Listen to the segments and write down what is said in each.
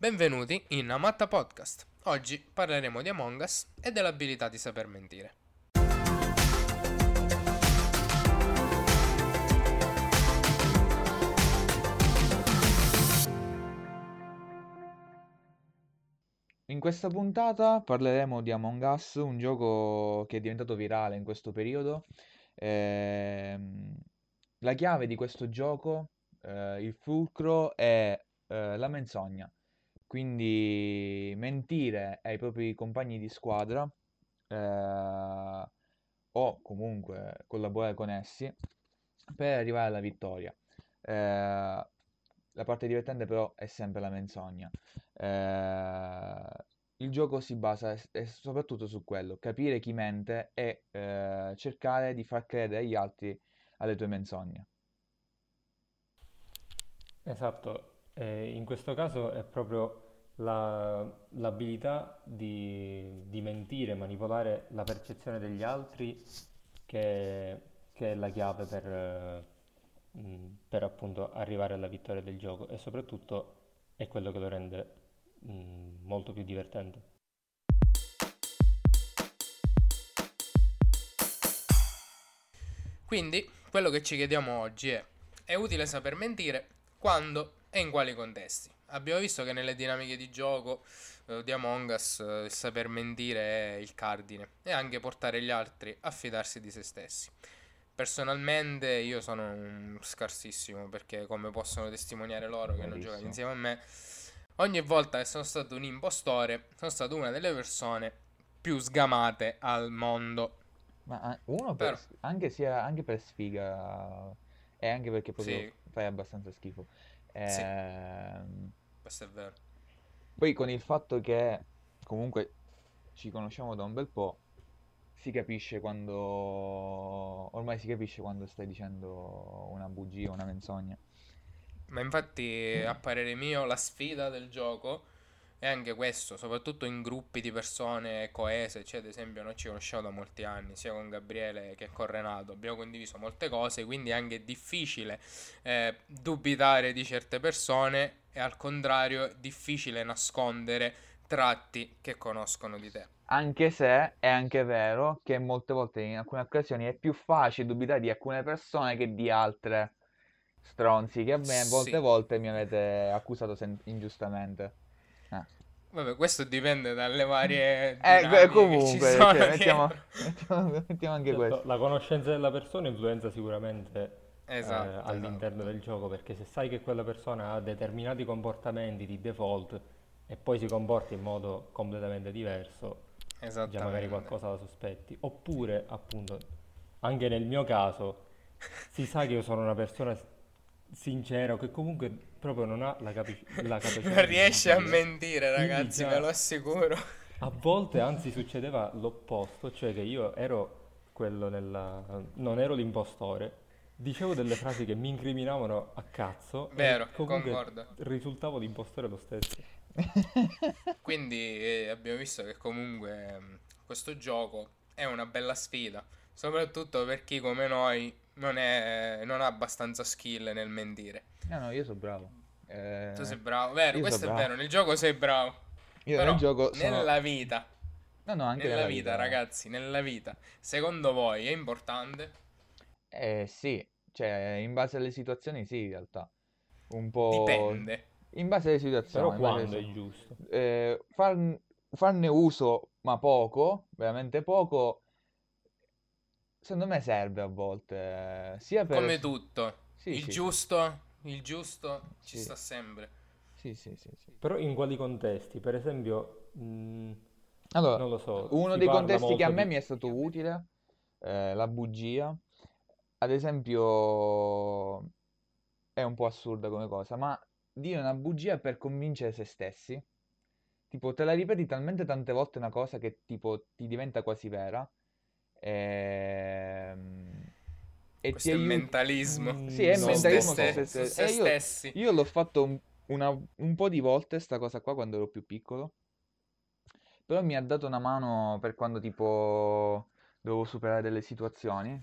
Benvenuti in Amatta Podcast. Oggi parleremo di Among Us e dell'abilità di saper mentire. In questa puntata parleremo di Among Us, un gioco che è diventato virale in questo periodo. Ehm, la chiave di questo gioco, eh, il fulcro, è eh, la menzogna. Quindi mentire ai propri compagni di squadra eh, o comunque collaborare con essi per arrivare alla vittoria. Eh, la parte divertente però è sempre la menzogna. Eh, il gioco si basa es- soprattutto su quello, capire chi mente e eh, cercare di far credere agli altri alle tue menzogne. Esatto, eh, in questo caso è proprio la- l'abilità di, di mentire, manipolare la percezione degli altri che, che è la chiave per, eh, per appunto arrivare alla vittoria del gioco e soprattutto è quello che lo rende mh, molto più divertente. Quindi, quello che ci chiediamo oggi è: è utile saper mentire quando e in quali contesti? Abbiamo visto che nelle dinamiche di gioco eh, di Among Us eh, il saper mentire è il cardine e anche portare gli altri a fidarsi di se stessi. Personalmente io sono scarsissimo perché come possono testimoniare loro che hanno giocato insieme a me, ogni volta che sono stato un impostore sono stato una delle persone più sgamate al mondo. Ma ah, uno per, Però- anche, sia, anche per sfiga e anche perché proprio Sì. fai abbastanza schifo. Sì. Ehm, Questo è vero. Poi con il fatto che comunque ci conosciamo da un bel po', si capisce quando... ormai si capisce quando stai dicendo una bugia, una menzogna. Ma infatti, a parere mio, la sfida del gioco è anche questo, soprattutto in gruppi di persone coese. Cioè, ad esempio, noi ci conosciamo da molti anni, sia con Gabriele che con Renato. Abbiamo condiviso molte cose, quindi è anche difficile eh, dubitare di certe persone e al contrario è difficile nascondere tratti che conoscono di te. Anche se è anche vero che molte volte in alcune occasioni è più facile dubitare di alcune persone che di altre stronzi che a me molte Sì. volte mi avete accusato sen- ingiustamente. Eh. Vabbè, questo dipende dalle varie Eh, ci comunque, sono cioè, mettiamo, mettiamo- mettiamo anche Certo, questo. la conoscenza della persona influenza sicuramente eh, Esatto, all'interno del gioco, perché se sai che quella persona ha determinati comportamenti di default e poi si comporta in modo completamente diverso, già magari qualcosa la sospetti. Oppure, appunto, anche nel mio caso, si sa che io sono una persona s- sincera o che comunque proprio non ha la, capi- la capacità Non di riesce a mentire. ragazzi, ve lo assicuro. A volte anzi succedeva l'opposto, cioè che io ero quello nella... non ero l'impostore, dicevo delle frasi che mi incriminavano a cazzo e Vero, comunque concordo. risultavo l'impostore lo stesso. Quindi eh, abbiamo visto che comunque ehm, questo gioco è una bella sfida, soprattutto per chi come noi non, è, non ha abbastanza skill nel mentire. No, no, io sono bravo. Eh, Tu sei bravo, vero, questo è bravo. vero, nel gioco sei bravo, Io però nel gioco sono... nella vita, No, no, anche nella nella vita, vita. ragazzi, nella vita, secondo voi è importante? Eh sì, cioè in base alle situazioni sì, in realtà. Un po'... Dipende. In base alle situazioni. Però base alle quando è giusto? Eh, farn- farne uso, ma poco, veramente poco, secondo me serve a volte. Sia per... Come tutto, Sì, il sì, giusto, il giusto ci Sì. sta sempre. Sì, sì, sì, sì. Però in quali contesti? Per esempio, mh, Allora, non lo so, uno dei contesti che a me di... mi è stato utile, eh, la bugia, ad esempio, è un po' assurda come cosa, ma dire una bugia per convincere se stessi, tipo te la ripeti talmente tante volte una cosa che tipo ti diventa quasi vera, ehm, e ti Questo è aiuta... mentalismo. Mm, Sì, è no, mentalismo su ste- se se io, stessi. io l'ho fatto un, una- un po' di volte sta cosa qua quando ero più piccolo, però mi ha dato una mano per quando tipo dovevo superare delle situazioni,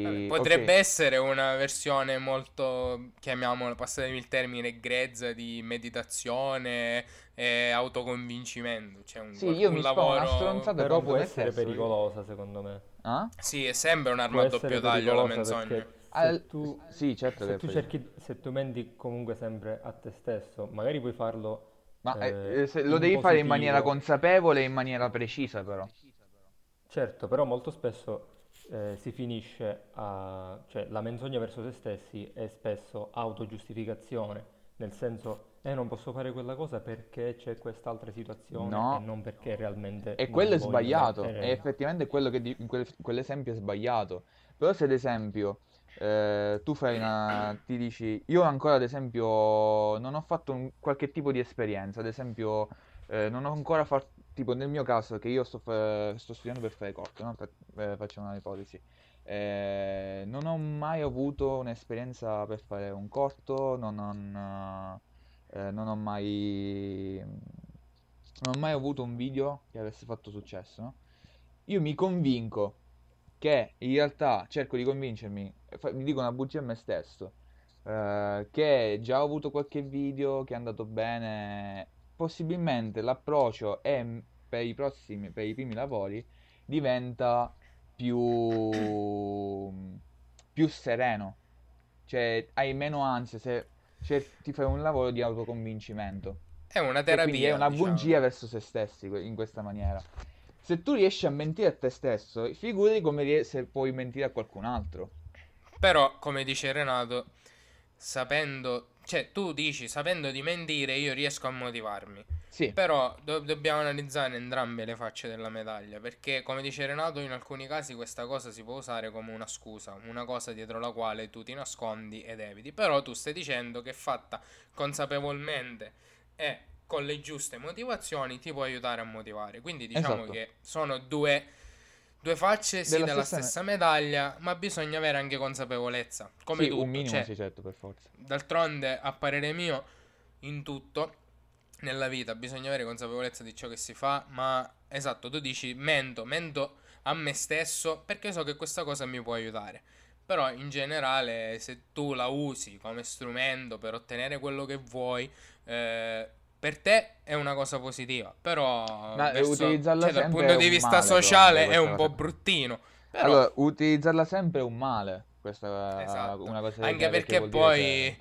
Vabbè, quindi potrebbe ok, essere una versione molto, chiamiamola, passatemi il termine, grezza di meditazione e autoconvincimento. C'è un, sì, io un mi sto una lavoro... stronzata Però può essere stesso. pericolosa, secondo me. Ah? Sì, è sempre un'arma a doppio taglio la menzogna. perché Al- se tu, Sì, certo se che tu poi- cerchi, se tu menti comunque sempre a te stesso, magari puoi farlo Ma eh, eh, eh, se- lo devi fare in maniera consapevole e in maniera precisa, però. Certo, però molto spesso eh, si finisce a... cioè la menzogna verso se stessi è spesso autogiustificazione, nel senso, eh non posso fare quella cosa perché c'è quest'altra situazione No. e non perché realmente E quello è sbagliato, mettere- e effettivamente quello che di- quel- quell'esempio è sbagliato. Però se ad esempio eh, tu fai una, ti dici, io ancora ad esempio non ho fatto un- qualche tipo di esperienza, ad esempio eh, non ho ancora fatto, tipo nel mio caso che io sto, fa- sto studiando per fare corto, no? Per- eh, facciamo una ipotesi. Eh, non ho mai avuto un'esperienza per fare un corto, non, non, eh, non ho mai, non ho mai avuto un video che avesse fatto successo? Io mi convinco che in realtà cerco di convincermi, fa- mi dico una bugia a me stesso, eh, che già ho avuto qualche video che è andato bene, possibilmente l'approccio è per i prossimi, per i primi lavori diventa più, più sereno, cioè hai meno ansia se cioè, ti fai un lavoro di autoconvincimento. È una Che quindi è terapia, una diciamo. bugia verso se stessi in questa maniera. Se tu riesci a mentire a te stesso, figurati come se puoi mentire a qualcun altro. Però, come dice Renato, sapendo, cioè tu dici, sapendo di mentire, io riesco a motivarmi. Sì, Però do- dobbiamo analizzare entrambe le facce della medaglia, perché come dice Renato, in alcuni casi questa cosa si può usare come una scusa, una cosa dietro la quale tu ti nascondi ed eviti. Però tu stai dicendo che fatta consapevolmente e con le giuste motivazioni ti può aiutare a motivare. Quindi diciamo Esatto. che sono due, due facce sì Della della stessa me- stessa medaglia, ma bisogna avere anche consapevolezza. Come sì, tutto, un minimo cioè, certo, per forza. D'altronde, a parere mio, in tutto nella vita bisogna avere consapevolezza di ciò che si fa, ma esatto, tu dici mento, mento a me stesso perché so che questa cosa mi può aiutare. Però in generale, se tu la usi come strumento per ottenere quello che vuoi, eh, per te è una cosa positiva. Però Ma, verso- cioè, dal punto di vista male, sociale però, è un po' cosa. bruttino. Però Allora, utilizzarla sempre è un male. Questa è Esatto. una cosa Anche che perché dire poi- che-.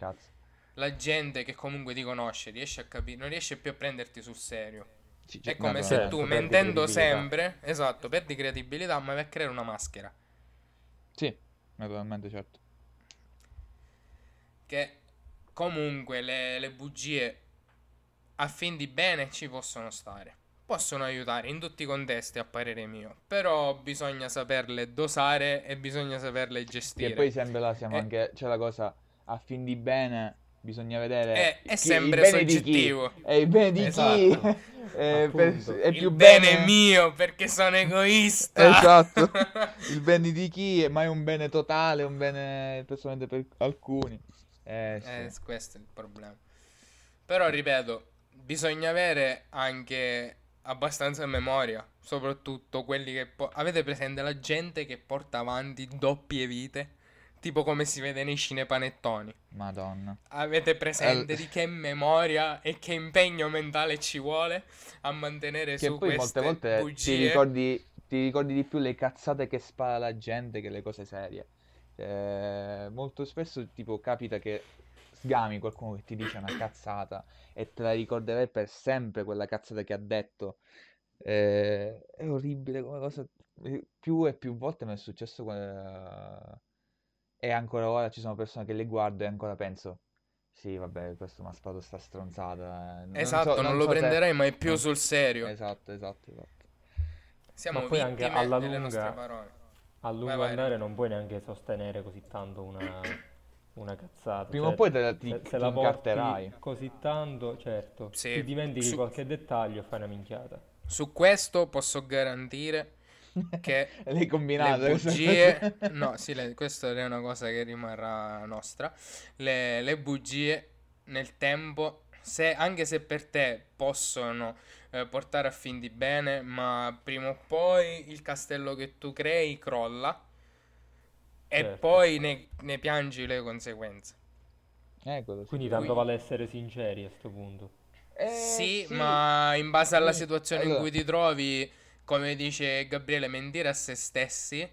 La gente che comunque ti conosce riesce a capire, non riesce più a prenderti sul serio. Sì, È come se Certo, tu mentendo sempre, esatto, perdi credibilità, ma vai a creare una maschera. Sì, naturalmente, certo. Che comunque le, le bugie a fin di bene ci possono stare. Possono aiutare in tutti i contesti, a parere mio. Però bisogna saperle dosare e bisogna saperle gestire. poi sempre là siamo Eh. anche, c'è la cosa, a fin di bene bisogna vedere È- è chi- sempre il bene di chi. soggettivo. È il bene di Esatto. chi è, per- è Il più bene bene... è mio perché sono egoista. Esatto. Il bene di chi è mai un bene totale, un bene personalmente per alcuni. Eh, sì. Eh, questo è il problema. Però, ripeto, bisogna avere anche abbastanza memoria, soprattutto quelli che... po- Avete presente la gente che porta avanti doppie vite? Tipo come si vede nei cinepanettoni. Madonna. Avete presente Eh, di che memoria e che impegno mentale ci vuole a mantenere Che su poi queste molte volte ti bugie? ricordi, ti ricordi di più le cazzate che spara la gente che le cose serie. Eh, molto spesso tipo capita che sgami qualcuno che ti dice una cazzata e te la ricorderai per sempre quella cazzata che ha detto. Eh, è orribile come cosa. Più e più volte mi è successo que- e ancora ora ci sono persone che le guardo e ancora penso. Sì, vabbè, questo mi ha sparato sta stronzata. eh, non so- Esatto, non, lo so se- prenderai mai più non- sul serio. Esatto, esatto, esatto. Siamo Ma poi anche alla delle nostre lunga- parole. A lungo Vai, vai, andare non puoi neanche sostenere così tanto una, una cazzata. Prima cioè, o poi te la- ti, se, ti se la porti incarterai. così tanto, certo, Sì, ti dimentichi su- qualche dettaglio e fai una minchiata. Su questo posso garantire che L'hai combinata le bugie, no, sì, le- questa è una cosa che rimarrà nostra. Le, le bugie nel tempo se, anche se per te possono eh, portare a fin di bene, ma prima o poi il castello che tu crei crolla e Certo. poi ne, ne piangi le conseguenze. Sì. Quindi tanto Qui- vale essere sinceri a sto punto. Eh, sì, ma in base alla Sì. situazione in Allora, cui ti trovi, come dice Gabriele, mentire a se stessi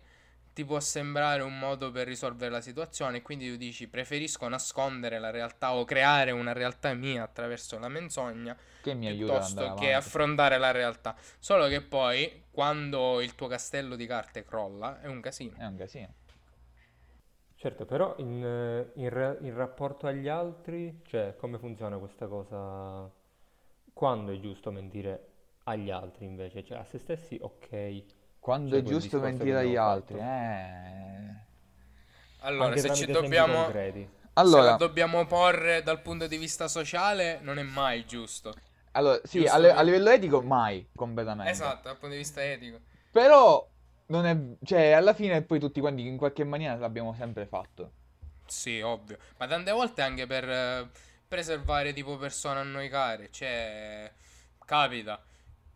ti può sembrare un modo per risolvere la situazione, quindi tu dici preferisco nascondere la realtà o creare una realtà mia attraverso la menzogna che mi piuttosto che affrontare la realtà. Solo che poi, quando il tuo castello di carte crolla, è un casino. È un casino. Certo, però in, in in rapporto agli altri, cioè come funziona questa cosa? Quando è giusto mentire agli altri invece? Cioè a se stessi, ok. Quando C'è è giusto mentire agli altri, fatto. eh. Allora, Anche se ci dobbiamo, se Allora, la dobbiamo porre dal punto di vista sociale, non è mai giusto. allora, sì, giusto a, per- a livello etico mai, completamente. Esatto, dal punto di vista etico. Però non è, cioè, alla fine poi tutti quanti in qualche maniera l'abbiamo sempre fatto. Sì, ovvio. Ma tante volte anche per eh, preservare tipo persone a noi care. Cioè, capita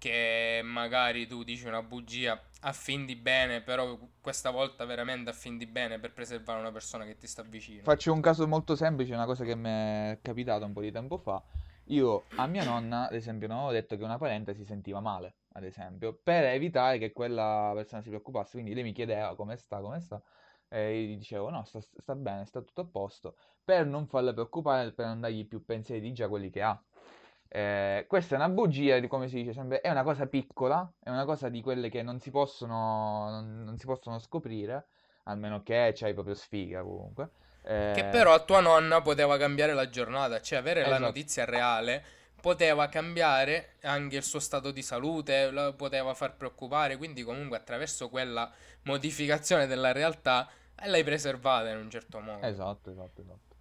che magari tu dici una bugia a fin di bene, però questa volta veramente a fin di bene per preservare una persona che ti sta vicino. Faccio un caso molto semplice, una cosa che mi è capitata un po' di tempo fa. Io a mia nonna, ad esempio, non avevo detto che una parente si sentiva male, ad esempio, per evitare che quella persona si preoccupasse. Quindi lei mi chiedeva come sta, come sta, e io gli dicevo no, sta, sta bene, sta tutto a posto, per non farla preoccupare, per non dargli più pensieri di già quelli che ha. Eh, questa è una bugia, di- come si dice sempre, è una cosa piccola, è una cosa di quelle che non si possono, non, non si possono scoprire, almeno che c'hai proprio sfiga comunque. Che Eh, però a tua nonna poteva cambiare la giornata, cioè avere la Esatto. notizia reale poteva cambiare anche il suo stato di salute, la poteva far preoccupare, quindi comunque attraverso quella modificazione della realtà eh, l'hai preservata in un certo modo. Esatto, esatto, esatto.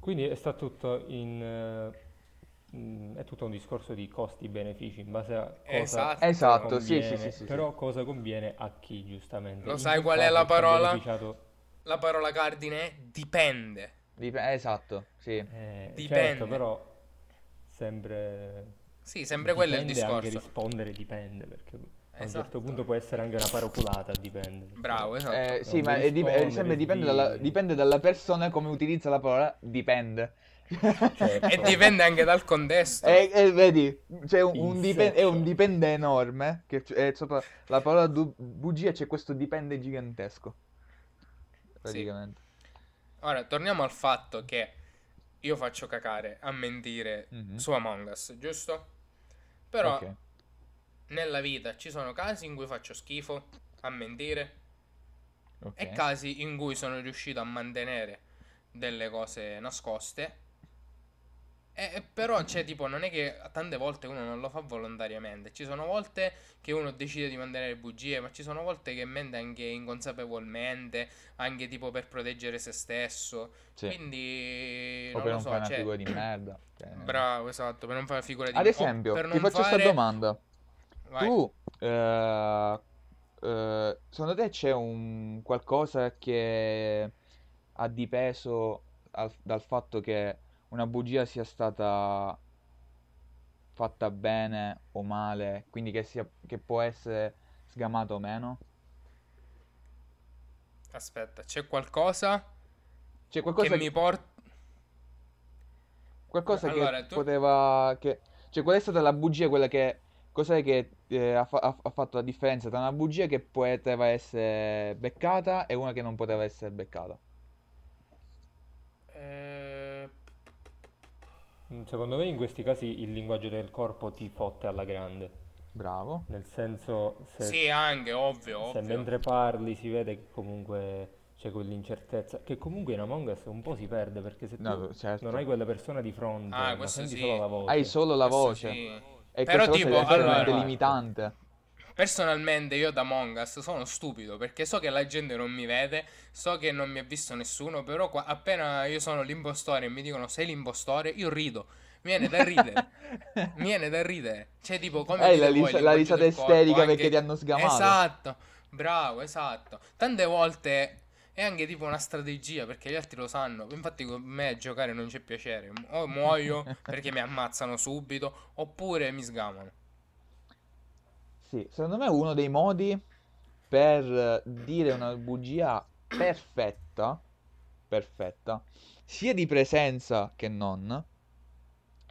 Quindi è stato tutto in... mm, è tutto un discorso di costi-benefici in base a cosa Esatto. Esatto, sì, sì, conviene, sì, sì, sì. però cosa conviene a chi giustamente. Lo In sai qual è la parola? beneficiato- La parola cardine è dipende. Dip- esatto, sì. Eh, Dipende. certo, però sempre Sì, sempre quello è il dipende anche discorso. rispondere dipende, perché a un Esatto. certo punto può essere anche una paraculata, dipende. Bravo, esatto. Eh, sì, ma dip- sempre dipende dalla, dipende dalla persona come utilizza la parola dipende. Certo. E dipende anche dal contesto. E, e vedi, c'è un, un dipen- è un dipende enorme, che è sopra la parola du- bugia c'è questo dipende gigantesco. Praticamente. Ora, torniamo al fatto che io faccio cacare a mentire Mhm. su Among Us, giusto? Però Ok. nella vita ci sono casi in cui faccio schifo a mentire ok. e casi in cui sono riuscito a mantenere delle cose nascoste. E, e però, cioè, tipo, non è che tante volte uno non lo fa volontariamente. Ci sono volte che uno decide di mantenere bugie, ma ci sono volte che mente anche inconsapevolmente, anche tipo per proteggere se stesso. Sì. Quindi, O non per lo non so, fare una cioè, figura di merda. cioè. Bravo, esatto, per non fare figura di Ad o esempio, per ti faccio questa fare- domanda. Vai. Tu, eh, eh, secondo te c'è un qualcosa che ha dipeso al- dal fatto che una bugia sia stata fatta bene o male, quindi che, sia, che può essere sgamata o meno? Aspetta, c'è qualcosa C'è qualcosa che mi porta... Qualcosa Allora, che tu- poteva... Che... Cioè, qual è stata la bugia, quella che... Cos'è che eh, ha, fa- ha fatto la differenza tra una bugia che poteva essere beccata e una che non poteva essere beccata? Eh, Mm, Secondo me in questi casi il linguaggio del corpo ti fotte alla grande, Bravo. nel senso se, Sì, anche, ovvio, se ovvio. mentre parli si vede che comunque c'è quell'incertezza, che comunque in Among Us un po' si perde perché se tu No, certo. non hai quella persona di fronte, Ah, ma senti sì. solo la voce. Hai solo la Questo voce. sì. E Però questa cosa tipo, è allora- limitante. Personalmente io da Among Us sono stupido perché so che la gente non mi vede, so che non mi ha visto nessuno, però qua- appena io sono l'impostore e mi dicono sei l'impostore, io rido. Mi viene da ridere. Mi viene da ridere. Cioè tipo come Eh, la ris- la risata corpo, isterica anche- perché ti hanno sgamato. Esatto. Bravo, esatto. Tante volte è anche tipo una strategia perché gli altri lo sanno. Infatti con me giocare non c'è piacere. O muoio perché mi ammazzano subito, oppure mi sgamano. Sì, secondo me uno dei modi per dire una bugia perfetta, perfetta, sia di presenza che non,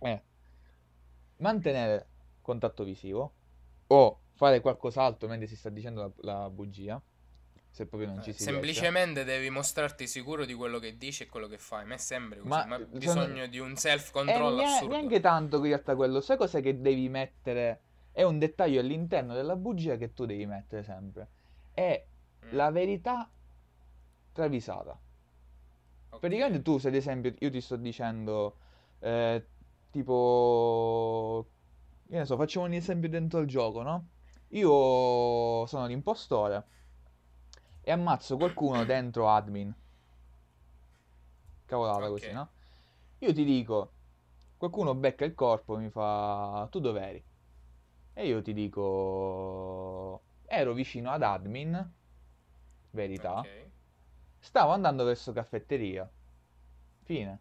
è mantenere contatto visivo o fare qualcos'altro mentre si sta dicendo la, la bugia, se proprio non ci Eh, si riesce. semplicemente devi mostrarti sicuro di quello che dici e quello che fai. Ma è sempre così. Ma, Ma, eh, bisogno sono- di un E self-control nie- assurdo. neanche tanto in realtà quello, sai cos'è che devi mettere? È un dettaglio all'interno della bugia che tu devi mettere sempre. È Mm, la verità travisata. ok. Praticamente tu, se ad esempio io ti sto dicendo, eh, tipo, che ne so, facciamo un esempio dentro il gioco, no? Io sono l'impostore e ammazzo qualcuno dentro admin. Cavolata Ok. così, no? Io ti dico, qualcuno becca il corpo e mi fa, tu dov'eri? E io ti dico, ero vicino ad admin, verità. Ok. Stavo andando verso caffetteria. Fine.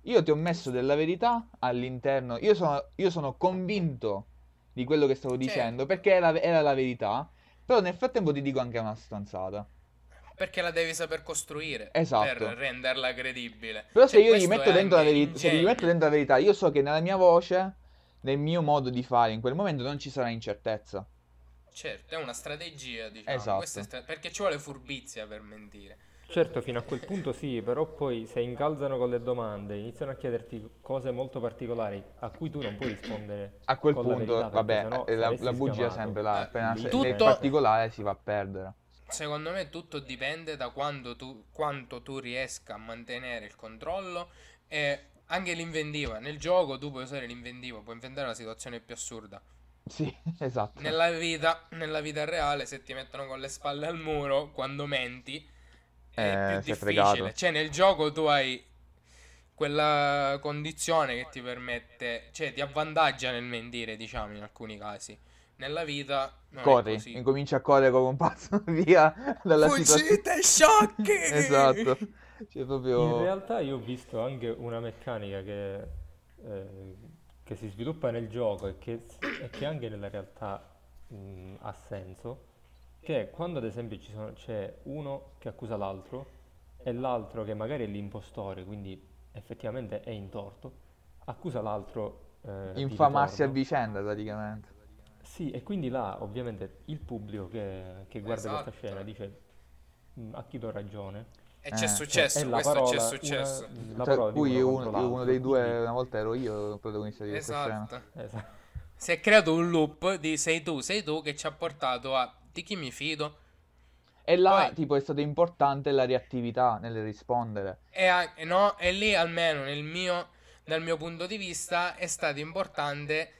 Io ti ho messo della verità all'interno. Io sono, io sono convinto di quello che stavo dicendo Certo. perché era, era la verità. Però nel frattempo ti dico anche una stronzata. Perché la devi saper costruire Esatto. per renderla credibile. Però se Cioè, io gli metto dentro la verità, se gli metto dentro la verità, io so che nella mia voce, nel mio modo di fare in quel momento non ci sarà incertezza. Certo, è una strategia, diciamo. Esatto. Stra- perché ci vuole furbizia per mentire. Certo, fino a quel punto sì, però poi se incalzano con le domande, iniziano a chiederti cose molto particolari a cui tu non puoi rispondere A quel con la punto, verità, vabbè, eh, la, la bugia sempre là. Eh, Appena se- tutto- nel particolare si va a perdere. Secondo me tutto dipende da quando tu, quanto tu riesca a mantenere il controllo e anche l'inventiva. Nel gioco tu puoi usare l'inventiva, puoi inventare la situazione più assurda. Sì, esatto. Nella vita, nella vita reale, se ti mettono con le spalle al muro, quando menti, è Eh, più difficile. Cioè, nel gioco tu hai quella condizione che ti permette, cioè ti avvantaggia nel mentire, diciamo, in alcuni casi. Nella vita non Corri, incominci a correre come un pazzo via dalla situazione. Fuggite, sciocchi! Esatto. Cioè, In proprio... realtà io ho visto anche una meccanica che, eh, che si sviluppa nel gioco e che, e che anche nella realtà mh, ha senso, che è quando ad esempio ci sono- c'è uno che accusa l'altro e l'altro che magari è l'impostore, quindi effettivamente è in torto, accusa l'altro eh, Infamarsi a vicenda praticamente. Sì, e quindi là ovviamente il pubblico che, che guarda Esatto. questa scena dice "Mm, a chi do ragione? E c'è Eh, successo, È la questo parola, c'è una- successo. parola di cui uno uno, dei due, una volta ero io il protagonista di questa scena. Esatto. Esatto. Si è creato un loop di sei tu, sei tu che ci ha portato a di chi mi fido E là, Poi- tipo, è stata importante la reattività nel rispondere. e, a- e no, e lì almeno nel mio, dal mio punto di vista è stato importante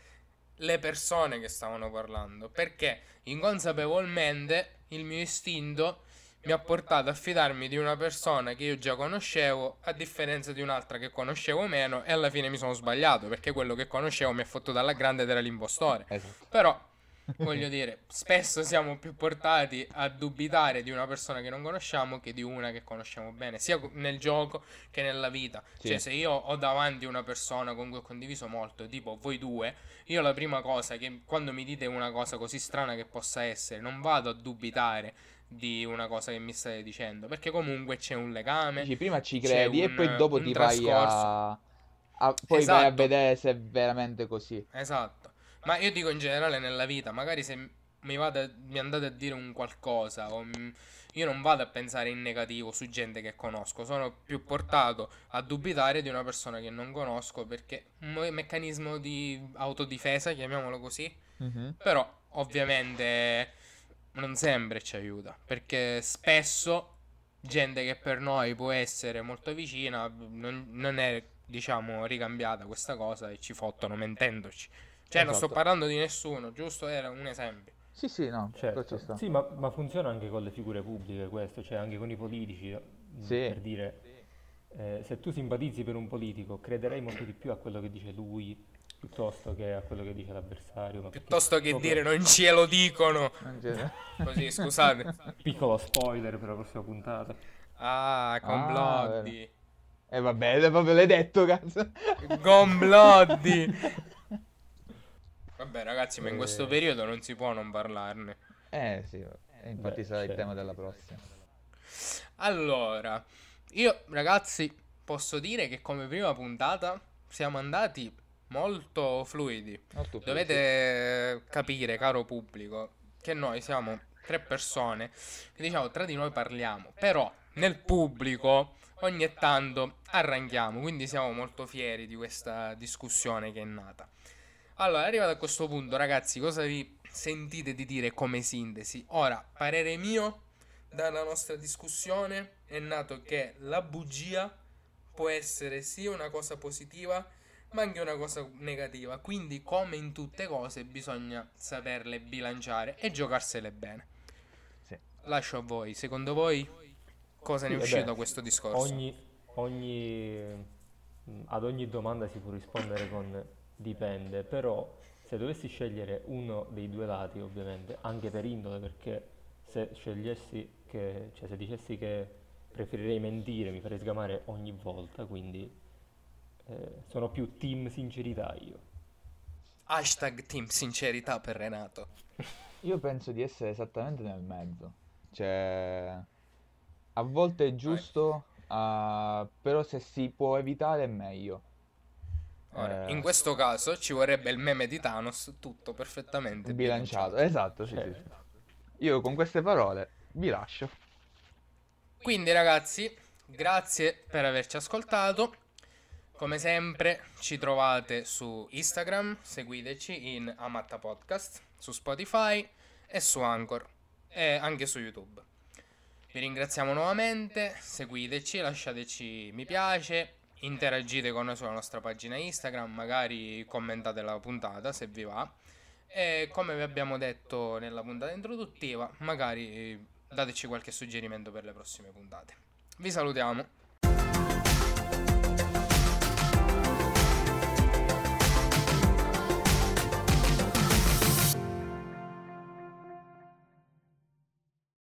le persone che stavano parlando perché inconsapevolmente il mio istinto mi ha portato a fidarmi di una persona che io già conoscevo a differenza di un'altra che conoscevo meno e alla fine mi sono sbagliato perché quello che conoscevo mi ha fottuto alla grande ed era l'impostore Esatto. Però, voglio dire, spesso siamo più portati a dubitare di una persona che non conosciamo che di una che conosciamo bene, sia nel gioco che nella vita. Sì. Cioè, se io ho davanti una persona con cui ho condiviso molto, tipo voi due, io la prima cosa che quando mi dite una cosa così strana che possa essere, non vado a dubitare di una cosa che mi state dicendo, perché comunque c'è un legame. Dici, prima ci credi e un- poi dopo ti vai trascorso. a... a- poi vai a Esatto. vedere se è veramente così. Esatto. Ma io dico in generale nella vita, magari se mi, vado mi andate a dire un qualcosa, o m- io non vado a pensare in negativo su gente che conosco, sono più portato a dubitare di una persona che non conosco perché un me- meccanismo di autodifesa, chiamiamolo così, Mhm. però ovviamente non sempre ci aiuta, perché spesso gente che per noi può essere molto vicina non, non è, diciamo, ricambiata questa cosa e ci fottono mentendoci. Cioè, non sto Esatto. parlando di nessuno, giusto? Era un esempio. Sì, sì, no, Certo, ci sta. sì, ma, ma funziona anche con le figure pubbliche questo, cioè anche con i politici, mh, Sì. per dire, eh, se tu simpatizzi per un politico, crederai molto di più a quello che dice lui piuttosto che a quello che dice l'avversario. Piuttosto che proprio- dire non ce lo dicono. Così, scusate. Piccolo spoiler per la prossima puntata. Ah, Combloddi. Eh vabbè, proprio l'hai detto, cazzo. Gombloddi. Vabbè, ragazzi, ma in questo Eh. periodo non si può non parlarne. Eh sì, e infatti Beh, sarà il certo. tema della prossima. Allora, io, ragazzi, posso dire che come prima puntata siamo andati molto fluidi. Molto. Dovete capire, caro pubblico, che noi siamo tre persone che diciamo tra di noi parliamo, però nel pubblico ogni tanto arranchiamo, quindi siamo molto fieri di questa discussione che è nata. Allora, arrivato a questo punto, ragazzi, cosa vi sentite di dire come sintesi? Ora, parere mio dalla nostra discussione è nato che la bugia può essere sia una cosa positiva ma anche una cosa negativa. Quindi, come in tutte cose, bisogna saperle bilanciare e giocarsele bene. Sì. Lascio a voi. Secondo voi, cosa ne è uscito da questo discorso? Ogni, ogni- ad ogni domanda si può rispondere con dipende, però se dovessi scegliere uno dei due lati, ovviamente, anche per indole, perché se scegliessi che, cioè se dicessi che preferirei mentire mi farei sgamare ogni volta, quindi eh, sono più team sincerità io. Hashtag team sincerità per Renato. Io penso di essere esattamente nel mezzo. Cioè, a volte è giusto, ah, però se si può evitare è meglio. Ora, Eh, in questo caso ci vorrebbe il meme di Thanos, tutto perfettamente bilanciato. Esatto, sì, sì, Eh, sì. Io con queste parole vi lascio. Quindi ragazzi, grazie per averci ascoltato. Come sempre ci trovate su Instagram, seguiteci in Amatta Podcast, su Spotify e su Anchor e anche su YouTube. Vi ringraziamo nuovamente, seguiteci, lasciateci mi piace, interagite con noi sulla nostra pagina Instagram, magari commentate la puntata se vi va. E come vi abbiamo detto nella puntata introduttiva, magari dateci qualche suggerimento per le prossime puntate. Vi salutiamo.